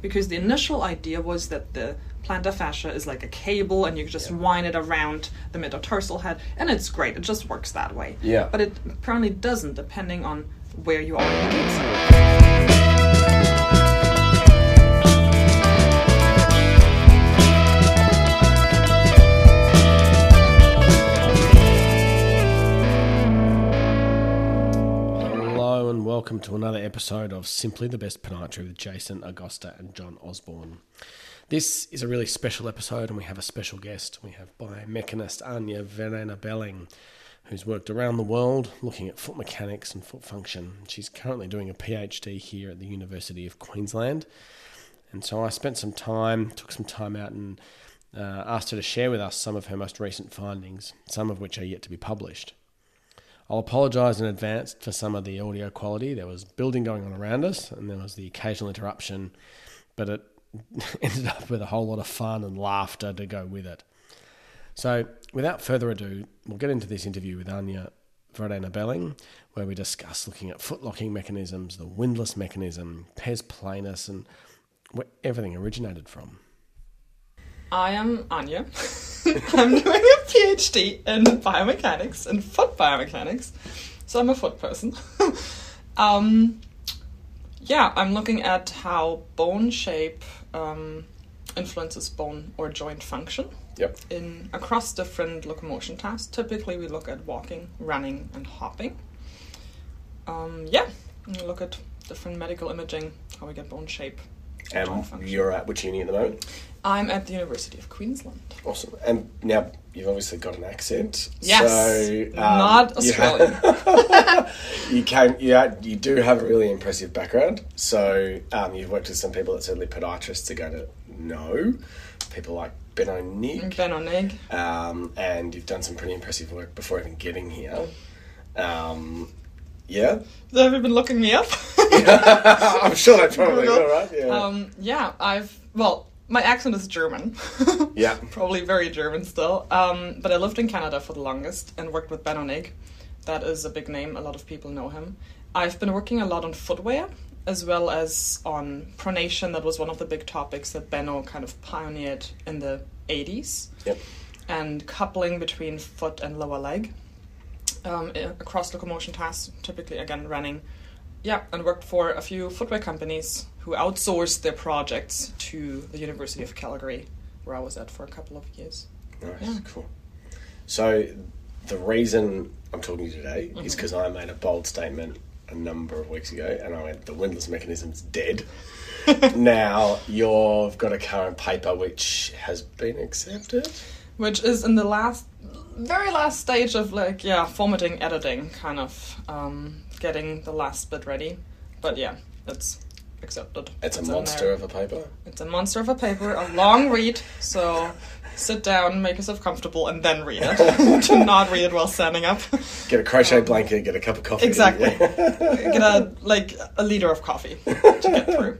Because the initial idea was that the plantar fascia is like a cable and you just Yeah. wind it around the metatarsal head, and it's great, it just works that way. Yeah. But it apparently doesn't, depending on where you are welcome to another episode of Simply the Best Podiatry with Jason Augusta and John Osborne. This is a really special episode and we have a special guest. We have biomechanist Anja-Verena Behling, who's worked around the world looking at foot mechanics and foot function. She's currently doing a PhD here at the University of Queensland. And so I spent some time, took some time out and uh, asked her to share with us some of her most recent findings, some of which are yet to be published. I'll apologise in advance for some of the audio quality. There was building going on around us, and there was the occasional interruption, but it ended up with a whole lot of fun and laughter to go with it. So, without further ado, we'll get into this interview with Anya Verena Belling, where we discuss looking at foot locking mechanisms, the windlass mechanism, pes planus, and where everything originated from. I am Anja. I'm doing a PhD in biomechanics and foot biomechanics, so I'm a foot person. um, yeah, I'm looking at how bone shape um, influences bone or joint function Yep. in across different locomotion tasks. Typically, we look at walking, running, and hopping. Um, yeah, we look at different medical imaging, how we get bone shape. And you're at which uni at the moment? I'm at the University of Queensland. Awesome. And now you've obviously got an accent. Yes, So, um, not you Australian. ha- You came. You, had- you do have a really impressive background. So um, you've worked with some people that certainly podiatrists are going to know. People like Ben O'Neill. Benno Nigg. Um, and you've done some pretty impressive work before even getting here. Um, yeah. Have you been looking me up? I'm sure they probably will, right? Yeah. um, yeah, I've well, my accent is German. Yeah. probably very German still. Um, but I lived in Canada for the longest and worked with Benno Nigg. That is a big name. A lot of people know him. I've been working a lot on footwear as well as on pronation. That was one of the big topics that Benno kind of pioneered in the 80s. Yep. and coupling between foot and lower leg um, across locomotion tasks, typically again running. Yeah, and worked for a few footwear companies who outsourced their projects to the University of Calgary, where I was at for a couple of years. Nice, Yeah. cool. So, the reason I'm talking to you today is Mm-hmm. because I made a bold statement a number of weeks ago, and I went, "The windlass mechanism's dead." now you've got a current paper which has been accepted. Which is in the last, very last stage of like, yeah, formatting, editing, kind of um, getting the last bit ready. But yeah, it's accepted. It's a monster of a paper. It's a monster of a paper, a long read, so sit down, make yourself comfortable, and then read it. Do not read it while standing up. Get a crochet blanket, get a cup of coffee. Um, Exactly. Get a like a liter of coffee to get through.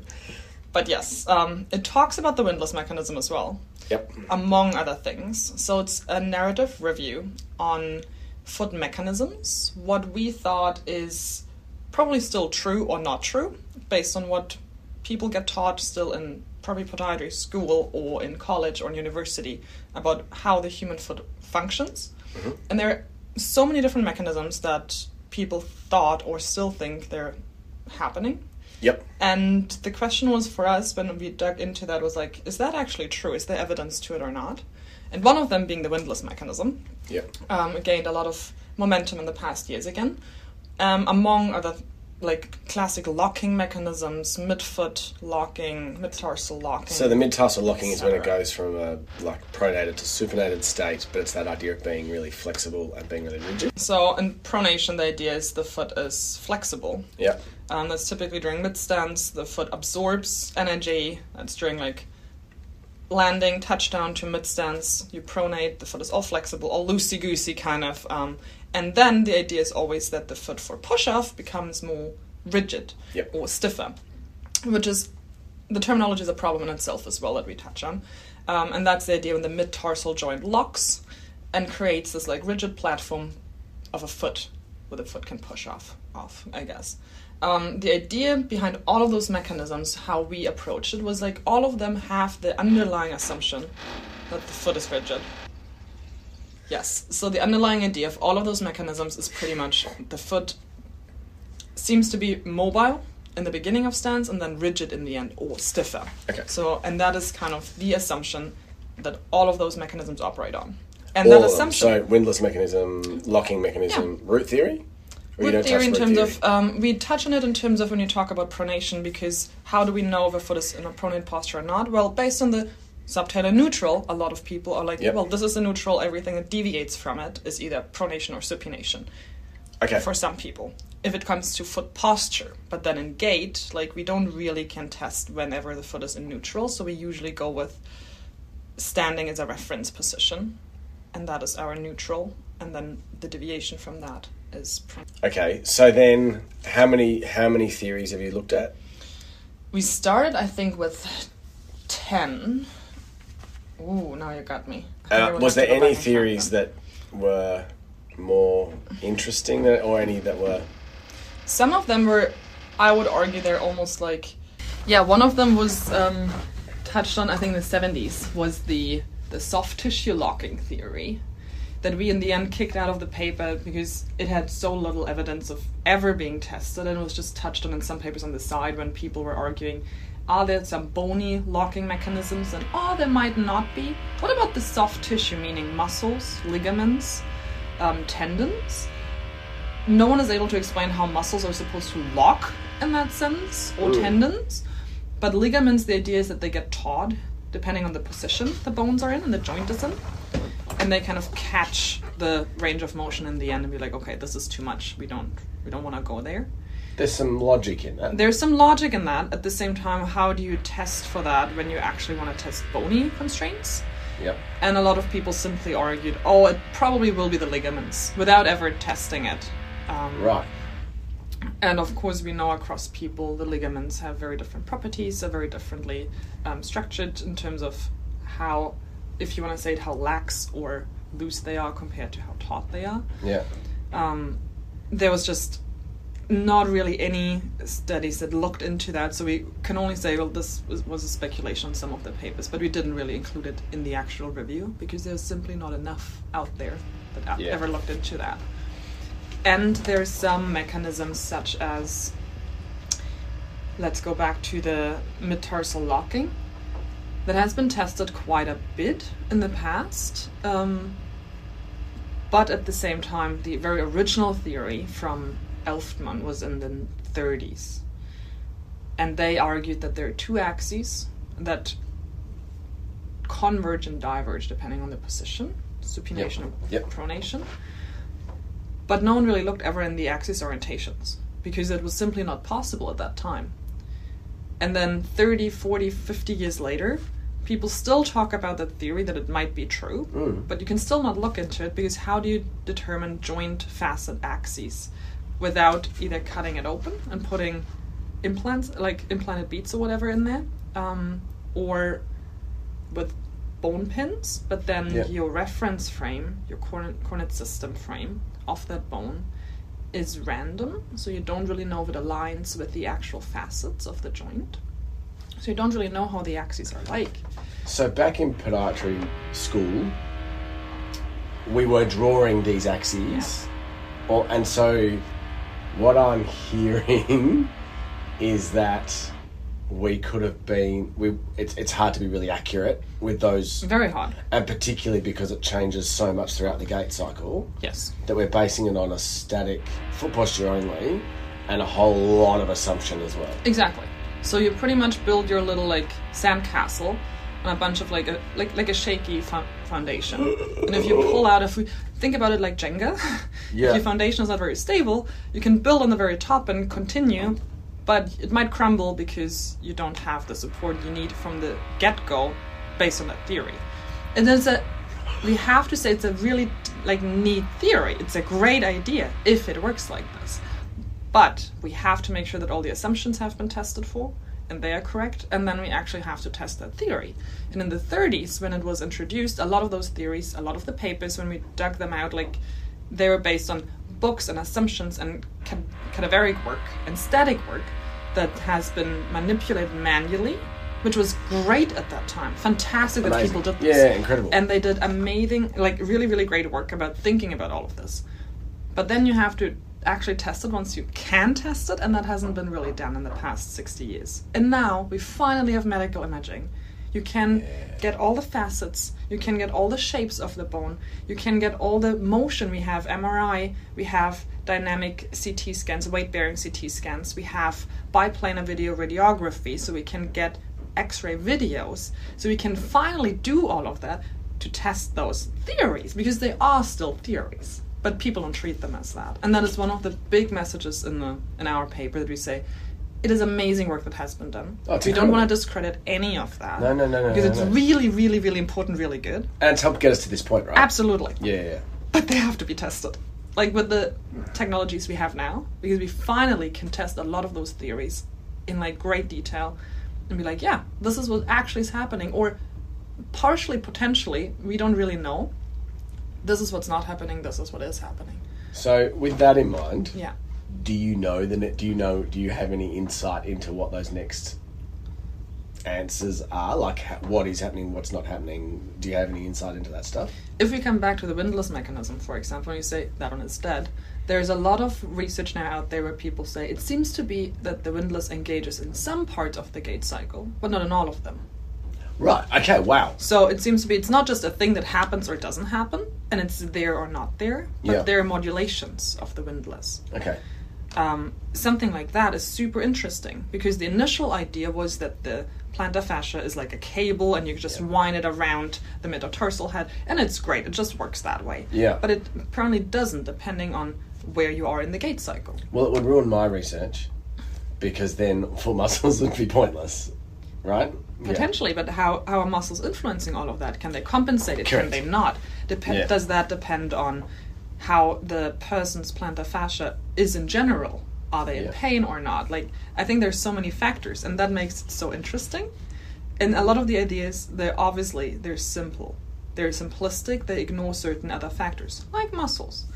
But yes, um, it talks about the windlass mechanism as well, yep. among other things. So it's a narrative review on foot mechanisms, what we thought is probably still true or not true, based on what people get taught still in probably podiatry school or in college or in university about how the human foot functions. And there are so many different mechanisms that people thought or still think they're happening. Yep. And the question was for us when we dug into that was like, is that actually true? Is there evidence to it or not? And one of them being the windlass mechanism, Yep. um, gained a lot of momentum in the past years again, um, among other like classic locking mechanisms, midfoot locking, mid-tarsal locking. So the mid-tarsal locking is when it goes from a like pronated to supinated state, but it's that idea of being really flexible and being really rigid. So in pronation, the idea is the foot is flexible. Yep. Um, that's typically during mid stance. The foot absorbs energy. That's during like landing, touchdown to mid stance. You pronate. The foot is all flexible, all loosey goosey kind of. Um, and then the idea is always that the foot for push off becomes more rigid Yep. or stiffer, which is the terminology is a problem in itself as well that we touch on. Um, and that's the idea when the mid tarsal joint locks and creates this like rigid platform of a foot where the foot can push off off, I guess. um, the idea behind all of those mechanisms, how we approached it, was like all of them have the underlying assumption that the foot is rigid. Yes, so the underlying idea of all of those mechanisms is pretty much the foot seems to be mobile in the beginning of stance and then rigid in the end or stiffer. Okay. So, and that is kind of the assumption that all of those mechanisms operate on. And that All them. assumption. So windlass mechanism, locking mechanism, root theory. Or Root theory in root terms theory? of um, we touch on it in terms of when you talk about pronation because how do we know if a foot is in a pronate posture or not? Well, based on the subtalar neutral, a lot of people are like, Yep. well, this is a neutral. Everything that deviates from it is either pronation or supination. okay. For some people, if it comes to foot posture, but then in gait, like we don't really can test whenever the foot is in neutral, so we usually go with standing as a reference position, and that is our neutral, and then the deviation from that is. Pron- Okay. So then, how many how many theories have you looked at? We started, I think, with 10. Ooh, now you got me. I think I Uh, was there any back and count theories that were more interesting than, or any that were? Some of them were, I would argue, they're almost like. Yeah, one of them was um, touched on, I think, in the 70s, was the, the soft tissue locking theory. That we in the end kicked out of the paper because it had so little evidence of ever being tested and was just touched on in some papers on the side when people were arguing are there some bony locking mechanisms and oh there might not be. What about the soft tissue meaning muscles ligaments um, tendons? No one is able to explain how muscles are supposed to lock in that sense or Mm. tendons. But ligaments the idea is that they get taut depending on the position the bones are in and the joint is in. And they kind of catch the range of motion in the end and be like okay this is too much. We don't we don't want to go there There's some logic in that. there's some logic in that at the same time how do you test for that when you actually want to test bony constraints Yep. and a lot of people simply argued oh it probably will be the ligaments without ever testing it um, Right. and of course, we know across people the ligaments have very different properties, are very differently um, structured in terms of how, if you want to say it, how lax or loose they are compared to how taut they are. Yeah. Um, there was just not really any studies that looked into that, so we can only say, well, this was, was a speculation on some of the papers, but we didn't really include it in the actual review because there's simply not enough out there that Yeah. ever looked into that. And there's some mechanisms such as, let's go back to the mid-tarsal locking, that has been tested quite a bit in the past. Um, but at the same time, the very original theory from Elftman was in the 30s. And they argued that there are two axes that converge and diverge depending on the position supination and Yep. pronation. But no one really looked ever in the axis orientations because it was simply not possible at that time. And then 30, 40, 50 years later, people still talk about that theory that it might be true, Mm. but you can still not look into it because how do you determine joint facet axes without either cutting it open and putting implants, like implanted beads or whatever, in there, um, or with bone pins, but then Yeah. your reference frame, your coordinate, coordinate system frame of that bone is random, so you don't really know if it aligns with the actual facets of the joint. So you don't really know how the axes are like. So back in podiatry school, we were drawing these axes, Yes. or, and so what I'm hearing is that we could have been. We it's it's hard to be really accurate with those, Very hard. and particularly because it changes so much throughout the gait cycle Yes. that we're basing it on a static foot posture only, and a whole lot of assumption as well. Exactly. So you pretty much build your little like sandcastle on a bunch of like a like like a shaky fo- foundation. and if you pull out, if we think about it like Jenga, Yeah. if your foundation is not very stable, you can build on the very top and continue, but it might crumble because you don't have the support you need from the get go, based on that theory. And there's a we have to say it's a really like neat theory. It's a great idea if it works like this. But we have to make sure that all the assumptions have been tested for and they are correct, and then we actually have to test that theory. And in the 30s, when it was introduced, a lot of those theories, a lot of the papers, when we dug them out, like they were based on books and assumptions and ca- cadaveric work and static work that has been manipulated manually, which was great at that time. Fantastic that people did this. Yeah, incredible. And they did amazing, like really, really great work about thinking about all of this. But then you have to actually tested once you can test it, and that hasn't been really done in the past 60 years. And now we finally have medical imaging. You can get all the facets, you can get all the shapes of the bone, you can get all the motion. We have MRI, we have dynamic CT scans, weight bearing CT scans, we have biplanar video radiography, so we can get x ray videos. So we can finally do all of that to test those theories because they are still theories but people don't treat them as that. And that is one of the big messages in the in our paper that we say it is amazing work that has been done. Oh, we don't want to discredit any of that No, no, no, no, because no, it's no. really really really important really good. And it's helped get us to this point, right? absolutely. Yeah, yeah. but they have to be tested. Like with the technologies we have now because we finally can test a lot of those theories in like great detail and be like yeah this is what actually is happening. Or partially potentially we don't really know this is what's not happening this is what is happening. So, with that in mind, yeah. do you know the ne- do you know do you have any insight into what those next answers are? Like ha- what is happening what's not happening? Do you have any insight into that stuff? If we come back to the windlass mechanism, for example, and you say that one is dead, there's a lot of research now out there where people say it seems to be that the windlass engages in some parts of the gait cycle, but not in all of them. Right okay wow So it seems to be it's not just a thing that happens or doesn't happen, and it's there or not there, but Yeah. there are modulations of the windlass. okay Um, something like that is super interesting because the initial idea was that the plantar fascia is like a cable and you just Yeah. wind it around the metatarsal head, and it's great. It just works that way. Yeah. But it apparently doesn't, depending on where you are in the gait cycle. well it would ruin my research because then full muscles would be pointless right Yeah. Potentially, but how, how are muscles influencing all of that? Can they compensate it? Correct. Can they not? Dep- Yeah. Does that depend on how the person's plantar fascia is in general? Are they in Yeah. pain or not? Like, I think there's so many factors, and that makes it so interesting. And a lot of the ideas, they're obviously they're simple, they're simplistic. They ignore certain other factors, like muscles.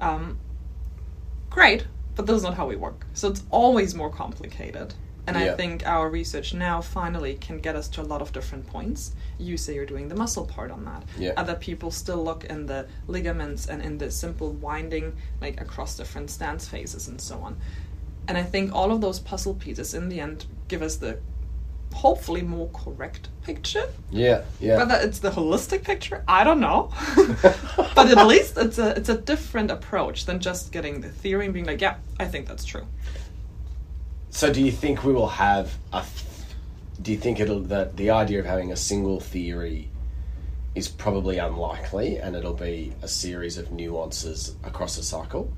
Um, great, but this is not how we work. So it's always more complicated. And I think our research now finally can get us to a lot of different points. You say you're doing the muscle part on that. Yeah. Other people still look in the ligaments and in the simple winding, like across different stance phases and so on. And I think all of those puzzle pieces in the end give us the hopefully more correct picture. yeah yeah Whether it's the holistic picture, I don't know. but at least it's a it's a different approach than just getting the theory and being like, yeah, I think that's true. So, do you think we will have a? Do you think it'll that the idea of having a single theory is probably unlikely, and it'll be a series of nuances across a cycle?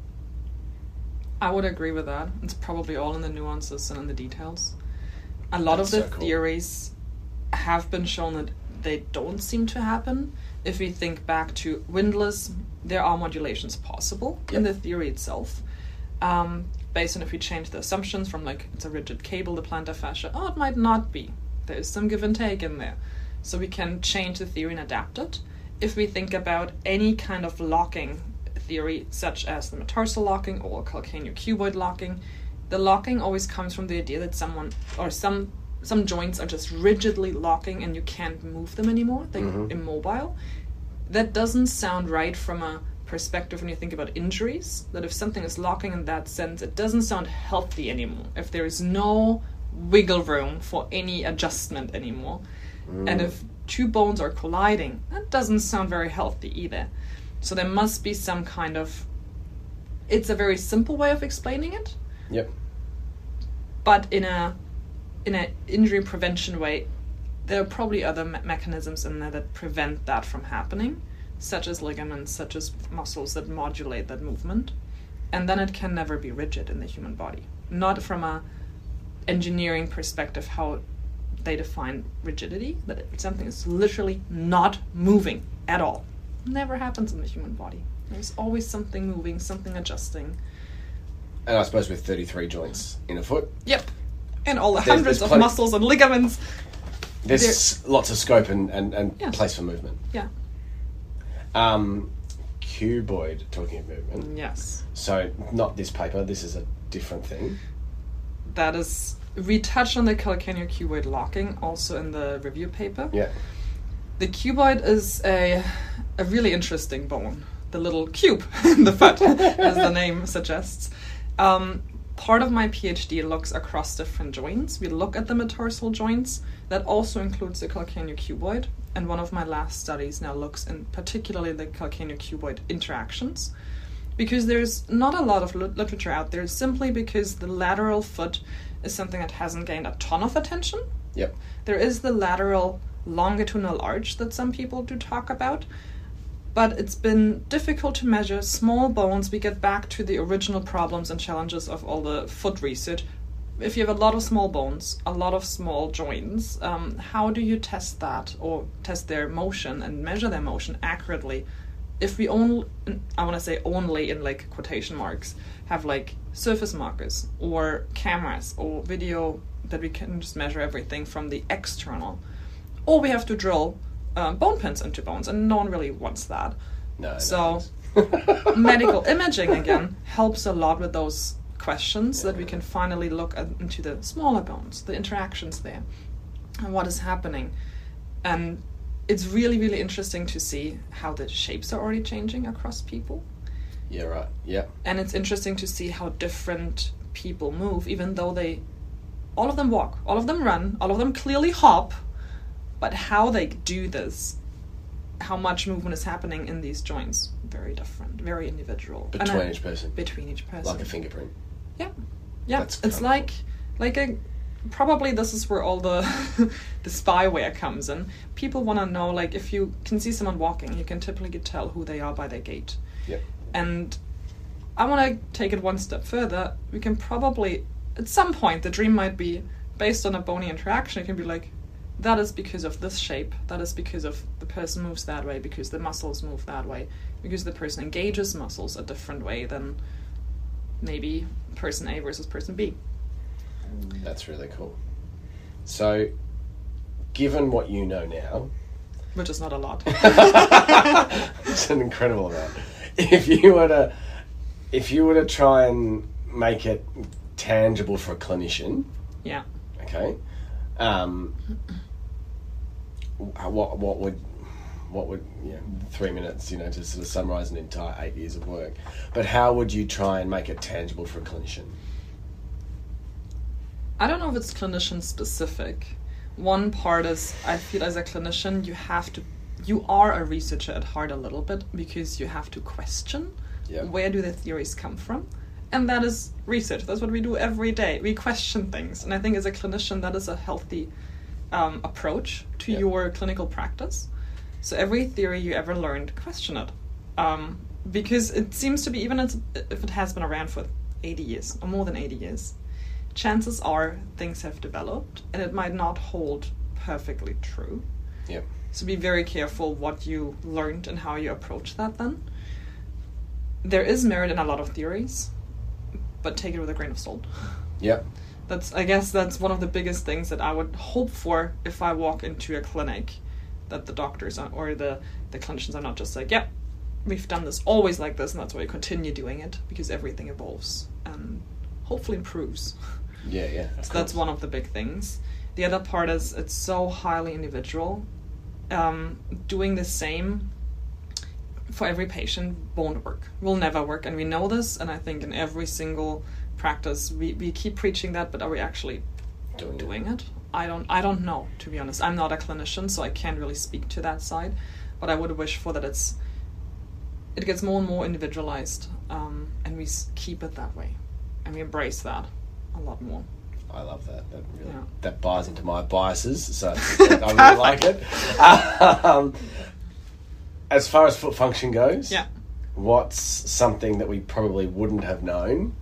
I would agree with that. It's probably all in the nuances and in the details. A lot That's of the so cool. theories have been shown that they don't seem to happen. If we think back to windlass, there are modulations possible in the theory itself. Um, based on if we change the assumptions from like it's a rigid cable, the plantar fascia, oh, it might not be. There's some give and take in there. So we can change the theory and adapt it. If we think about any kind of locking theory, such as the metatarsal locking or calcaneocuboid locking, the locking always comes from the idea that someone or some some joints are just rigidly locking and you can't move them anymore. They're mm-hmm. immobile. That doesn't sound right from a perspective when you think about injuries. That if something is locking in that sense, it doesn't sound healthy anymore. If there is no wiggle room for any adjustment anymore. And mm. if two bones are colliding, that doesn't sound very healthy either. So there must be some kind of. It's a very simple way of explaining it, Yep. but in a in an injury prevention way, there are probably other me- mechanisms in there that prevent that from happening, such as ligaments, such as muscles that modulate that movement, and then it can never be rigid in the human body. Not from a engineering perspective, how they define rigidity, that it, something is literally not moving at all. Never happens in the human body. There's always something moving, something adjusting. And I suppose with 33 joints in a foot, Yep. And all the There's- hundreds there's of muscles and ligaments. there's lots of scope and, and, and Yeah. place for movement. Yeah. Um, cuboid talking of movement. Yes. So not this paper. This is a different thing. That is, we touched on the calcaneocuboid locking also in the review paper. Yeah. The cuboid is a, a really interesting bone. The little cube in the foot, as the name suggests. Um, part of my PhD looks across different joints. We look at the metatarsal joints. That also includes the calcaneocuboid. And one of my last studies now looks in particularly the calcaneocuboid interactions. Because there's not a lot of lit- literature out there, simply because the lateral foot is something that hasn't gained a ton of attention. Yep. There is the lateral longitudinal arch that some people do talk about, but it's been difficult to measure small bones. We get back to the original problems and challenges of all the foot research. If you have a lot of small bones, a lot of small joints, um, how do you test that or test their motion and measure their motion accurately? If we only, I want to say only in like quotation marks, have like surface markers or cameras or video that we can just measure everything from the external, or we have to drill um, bone pins into bones, and no one really wants that. No. So- Medical imaging again helps a lot with those questions that we can finally look at, into the smaller bones, the interactions there, and what is happening. And it's really, really interesting to see how the shapes are already changing across people. yeah. Right. Yeah. And it's interesting to see how different people move, even though they, all of them walk, all of them run, all of them clearly hop, but how they do this, how much movement is happening in these joints, very different, very individual. Between each person, between each person. like a fingerprint. Yeah, yeah. That's it's like like a probably this is where all the the spyware comes in. People want to know like if you can see someone walking, you can typically tell who they are by their gait. Yeah. And I want to take it one step further. We can probably at some point the dream might be based on a bony interaction. It can be like that is because of this shape. That is because of the person moves that way. Because the muscles move that way. Because the person engages muscles a different way than maybe person A versus person B. That's really cool. So, given what you know now, Which is not a lot. it's an incredible amount. If you were to, if you were to try and make it tangible for a clinician, yeah. okay, um, what what would what would you know, three minutes you know to sort of summarize an entire eight years of work, but how would you try and make it tangible for a clinician? I don't know if it's clinician specific. One part is I feel as a clinician you have to you are a researcher at heart a little bit because you have to question Yeah. where do the theories come from? And that is research. That's what we do every day. We question things. And I think as a clinician that is a healthy um, approach to Yeah. your clinical practice. So every theory you ever learned, question it. Um, because it seems to be, even if it has been around for 80 years or more than 80 years, chances are things have developed and it might not hold perfectly true. Yep. So be very careful what you learned and how you approach that then. There is merit in a lot of theories, but take it with a grain of salt. Yeah. That's I guess that's one of the biggest things that I would hope for if I walk into a clinic that the doctors are, or the the clinicians are not just like, "Yep, we've done this always like this and that's why we continue doing it because everything evolves and hopefully improves." Yeah. Yeah. So that's one of the big things. The other part is it's so highly individual. Um, doing the same for every patient won't work. Will never work, and we know this. And I think in every single practice we, we keep preaching that, but are we actually Doing it. I don't. I don't know to be honest. I'm not a clinician, so I can't really speak to that side. But I would wish for that it's it gets more and more individualized, um, and we keep it that way, and we embrace that a lot more. I love that. That really Yeah. that buys into my biases, so I really like it. Um, as far as foot function goes, Yeah. what's something that we probably wouldn't have known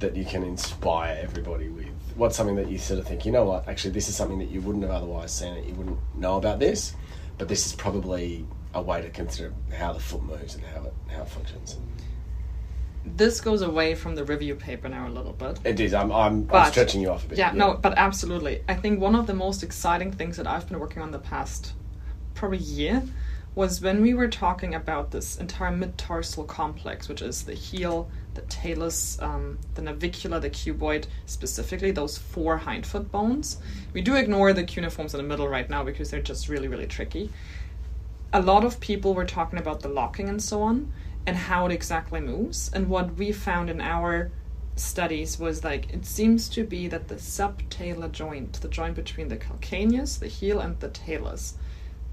that you can inspire everybody with? What's something that you sort of think, you know what, actually, this is something that you wouldn't have otherwise seen it, you wouldn't know about this, but this is probably a way to consider how the foot moves and how it how it functions. This goes away from the review paper now a little bit. It is. I'm I'm, I'm stretching you off a bit. Yeah, no, but absolutely. I think one of the most exciting things that I've been working on the past probably year was when we were talking about this entire mid-tarsal complex, which is the heel, the talus, um, the navicular, the cuboid, specifically those four hindfoot bones. We do ignore the cuneiforms in the middle right now because they're just really, really tricky. A lot of people were talking about the locking and so on and how it exactly moves. And what we found in our studies was like it seems to be that the subtalar joint, the joint between the calcaneus, the heel, and the talus,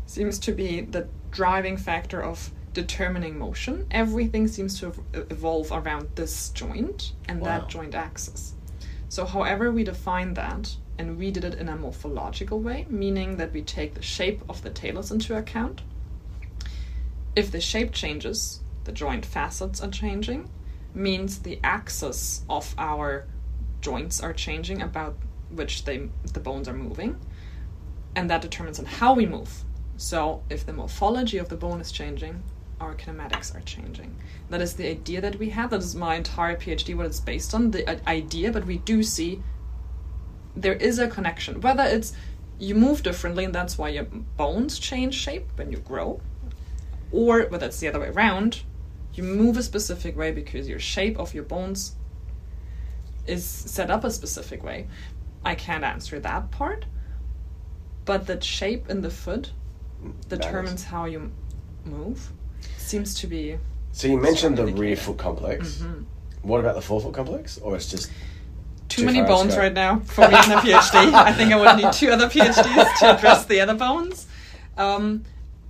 seems to be the driving factor of determining motion. Everything seems to evolve around this joint and Wow. that joint axis. So, however we define that, and we did it in a morphological way, meaning that we take the shape of the talus into account. If the shape changes, the joint facets are changing, means the axis of our joints are changing about which they the bones are moving, and that determines on how we move. So, if the morphology of the bone is changing, our kinematics are changing. That is the idea that we have. That is my entire PhD, what it's based on. The uh, idea, but we do see there is a connection. Whether it's you move differently and that's why your bones change shape when you grow, or whether it's the other way around, you move a specific way because your shape of your bones is set up a specific way. I can't answer that part, but the shape in the foot determines how you move. Seems to be So you mentioned the rear foot complex. Mm-hmm. What about the forefoot complex? Or it's just too, Too many bones right now for me in a PhD. I think I would need two other PhDs to address the other bones. Um,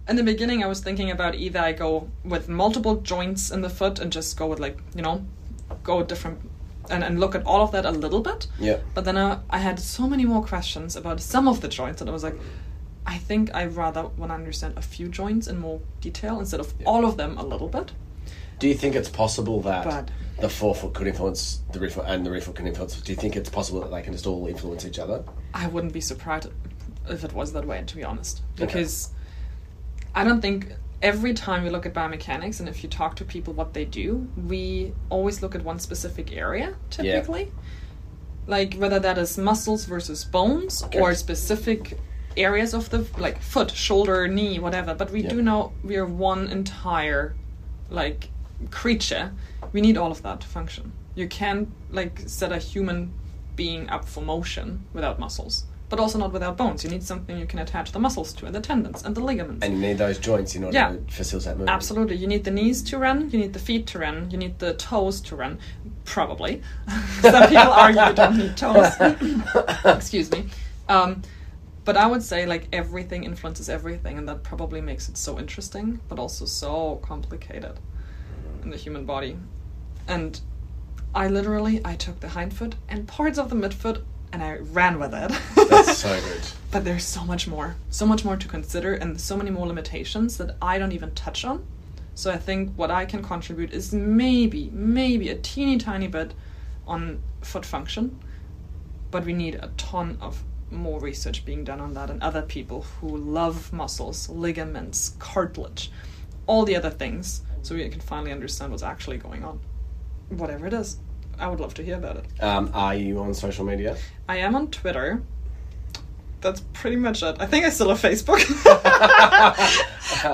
in the beginning, I was thinking about either I go with multiple joints in the foot and just go with like you know, go with different and, and look at all of that a little bit. yeah. But then I, I had so many more questions about some of the joints and I was like, I think I rather want to understand a few joints in more detail instead of all of them a little bit. Do you think it's possible that But- the forefoot could influence the rear foot and the rear foot can influence? Do you think it's possible that they can just all influence each other? I wouldn't be surprised if it was that way, to be honest. Okay. Because I don't think every time we look at biomechanics and if you talk to people what they do, we always look at one specific area, typically. Like whether that is muscles versus bones Okay. or specific areas of the like foot, shoulder, knee, whatever. But we Yeah. do know we are one entire like creature. We need all of that to function. You can't like set a human being up for motion without muscles, but also not without bones. You need something you can attach the muscles to and the tendons and the ligaments. And you need those joints in order Yeah. to facilitate movement. Absolutely. You need the knees to run, you need the feet to run, you need the toes to run. Probably. Some people argue you don't need toes. Excuse me. Um, but I would say like everything influences everything, and that probably makes it so interesting, but also so complicated in the human body. And I literally I took the hindfoot and parts of the midfoot and I ran with it. That's so good. But there's so much more, so much more to consider, and so many more limitations that I don't even touch on. So I think what I can contribute is maybe, maybe a teeny tiny bit on foot function, but we need a ton of more research being done on that, and other people who love muscles, ligaments, cartilage, all the other things, so we can finally understand what's actually going on. Whatever it is, I would love to hear about it. Um, are you on social media? I am on Twitter. That's pretty much it. I think I still have Facebook.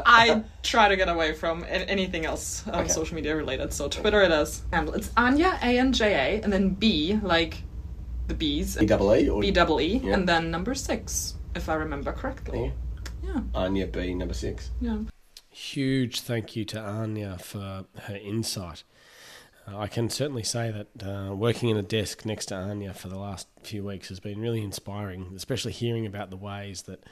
I try to get away from anything else um, Okay. social media related. So Twitter it is. Handle it's Anja A N J A and then B like the B's. E double E or B double E Yeah. and then number six if I remember correctly. Yeah, Anja B number six. yeah. Huge thank you to Anja for her insight. Uh, I can certainly say that uh, working in a desk next to Anja for the last few weeks has been really inspiring, especially hearing about the ways that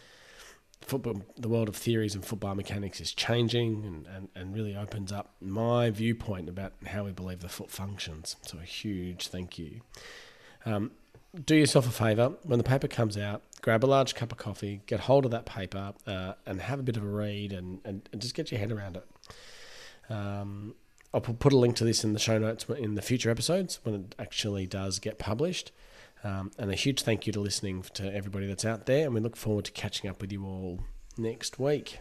football, the world of theories and football mechanics is changing and, and, and really opens up my viewpoint about how we believe the foot functions. So, a huge thank you. Um, do yourself a favour when the paper comes out, grab a large cup of coffee, get hold of that paper, uh, and have a bit of a read and, and, and just get your head around it. Um, I'll put a link to this in the show notes in the future episodes when it actually does get published. Um, and a huge thank you to listening to everybody that's out there, and we look forward to catching up with you all next week.